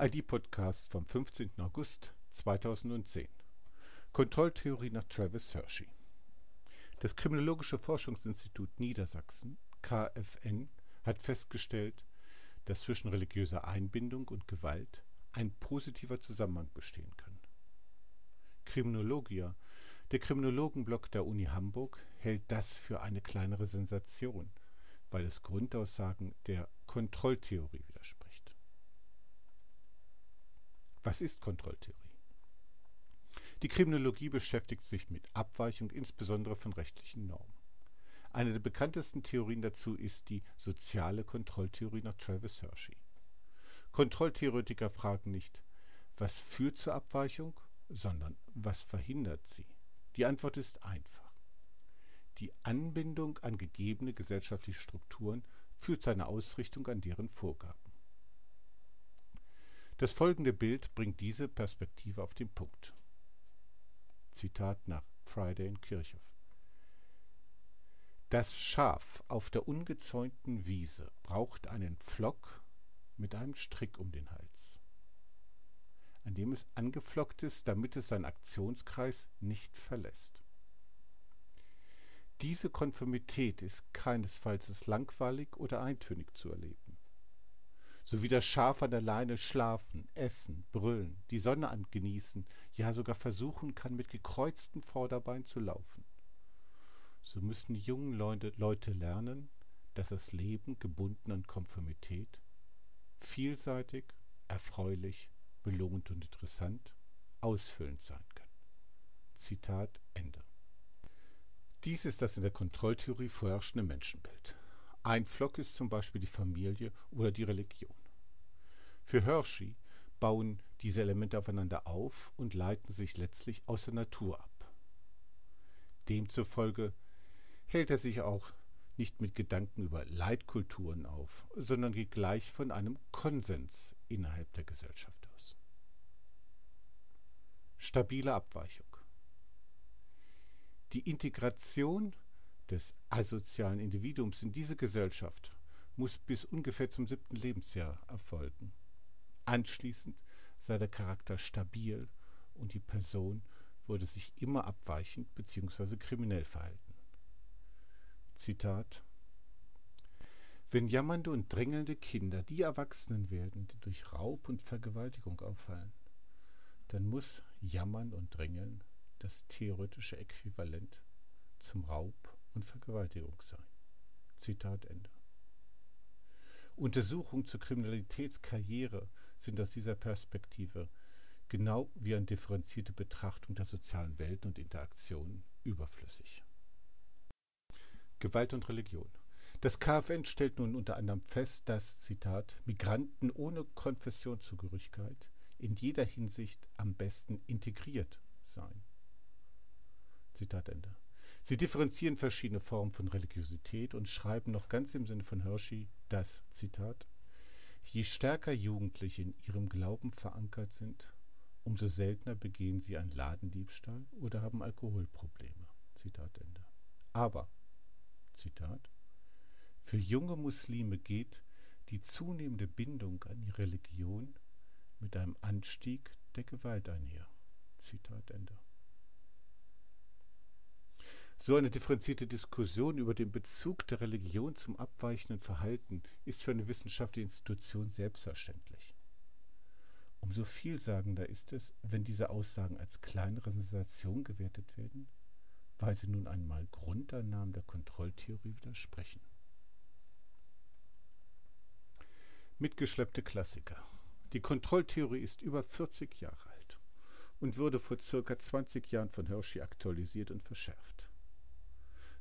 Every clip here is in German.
ID-Podcast vom 15. August 2010. Kontrolltheorie nach Travis Hershey. Das Kriminologische Forschungsinstitut Niedersachsen, KFN, hat festgestellt, dass zwischen religiöser Einbindung und Gewalt ein positiver Zusammenhang bestehen kann. Kriminologia, der Kriminologenblock der Uni Hamburg, hält das für eine kleinere Sensation, weil es Grundaussagen der Kontrolltheorie widerspricht. Was ist Kontrolltheorie? Die Kriminologie beschäftigt sich mit Abweichung insbesondere von rechtlichen Normen. Eine der bekanntesten Theorien dazu ist die soziale Kontrolltheorie nach Travis Hershey. Kontrolltheoretiker fragen nicht, was führt zur Abweichung, sondern was verhindert sie. Die Antwort ist einfach. Die Anbindung an gegebene gesellschaftliche Strukturen führt zu einer Ausrichtung an deren Vorgaben. Das folgende Bild bringt diese Perspektive auf den Punkt. Zitat nach Friday in Kirchhoff. Das Schaf auf der ungezäunten Wiese braucht einen Pflock mit einem Strick um den Hals, an dem es angeflockt ist, damit es seinen Aktionskreis nicht verlässt. Diese Konformität ist keinesfalls langweilig oder eintönig zu erleben so wie das Schaf an der Leine schlafen, essen, brüllen, die Sonne angenießen, ja sogar versuchen kann, mit gekreuzten Vorderbeinen zu laufen. So müssen die jungen Leute, Leute lernen, dass das Leben gebunden an Konformität vielseitig, erfreulich, belohnt und interessant, ausfüllend sein kann. Zitat Ende. Dies ist das in der Kontrolltheorie vorherrschende Menschenbild. Ein Flock ist zum Beispiel die Familie oder die Religion. Für Hershey bauen diese Elemente aufeinander auf und leiten sich letztlich aus der Natur ab. Demzufolge hält er sich auch nicht mit Gedanken über Leitkulturen auf, sondern geht gleich von einem Konsens innerhalb der Gesellschaft aus. Stabile Abweichung. Die Integration des asozialen Individuums in diese Gesellschaft muss bis ungefähr zum siebten Lebensjahr erfolgen. Anschließend sei der Charakter stabil und die Person würde sich immer abweichend bzw. kriminell verhalten. Zitat Wenn jammernde und drängelnde Kinder die Erwachsenen werden, die durch Raub und Vergewaltigung auffallen, dann muss Jammern und Drängeln das theoretische Äquivalent zum Raub und Vergewaltigung sein. Zitat Ende. Untersuchungen zur Kriminalitätskarriere sind aus dieser Perspektive genau wie eine differenzierte Betrachtung der sozialen Welt und Interaktionen überflüssig. Gewalt und Religion. Das KfN stellt nun unter anderem fest, dass, Zitat, Migranten ohne Konfessionszugehörigkeit in jeder Hinsicht am besten integriert seien. Zitat Ende. Sie differenzieren verschiedene Formen von Religiosität und schreiben noch ganz im Sinne von Hershey, dass, Zitat, je stärker Jugendliche in ihrem Glauben verankert sind, umso seltener begehen sie einen Ladendiebstahl oder haben Alkoholprobleme. Zitat Ende. Aber, Zitat, für junge Muslime geht die zunehmende Bindung an die Religion mit einem Anstieg der Gewalt einher. Zitat Ende. So eine differenzierte Diskussion über den Bezug der Religion zum abweichenden Verhalten ist für eine wissenschaftliche Institution selbstverständlich. Umso vielsagender ist es, wenn diese Aussagen als kleinere Sensation gewertet werden, weil sie nun einmal Grundannahmen der Kontrolltheorie widersprechen. Mitgeschleppte Klassiker. Die Kontrolltheorie ist über 40 Jahre alt und wurde vor circa 20 Jahren von Hershey aktualisiert und verschärft.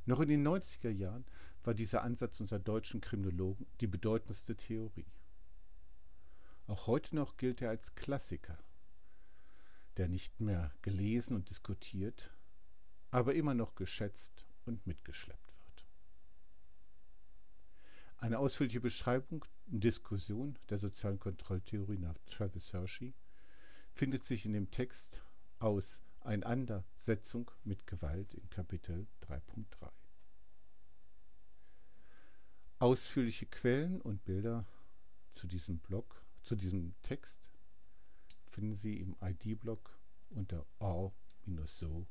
Noch in den 90er Jahren war dieser Ansatz unserer deutschen Kriminologen die bedeutendste Theorie. Auch heute noch gilt er als Klassiker, der nicht mehr gelesen und diskutiert, aber immer noch geschätzt und mitgeschleppt wird. Eine ausführliche Beschreibung und Diskussion der sozialen Kontrolltheorie nach Travis Hershey findet sich in dem Text aus Einandersetzung mit Gewalt in Kapitel 3.3. Ausführliche Quellen und Bilder zu diesem Blog, zu diesem Text finden Sie im ID-Blog unter or-so.de.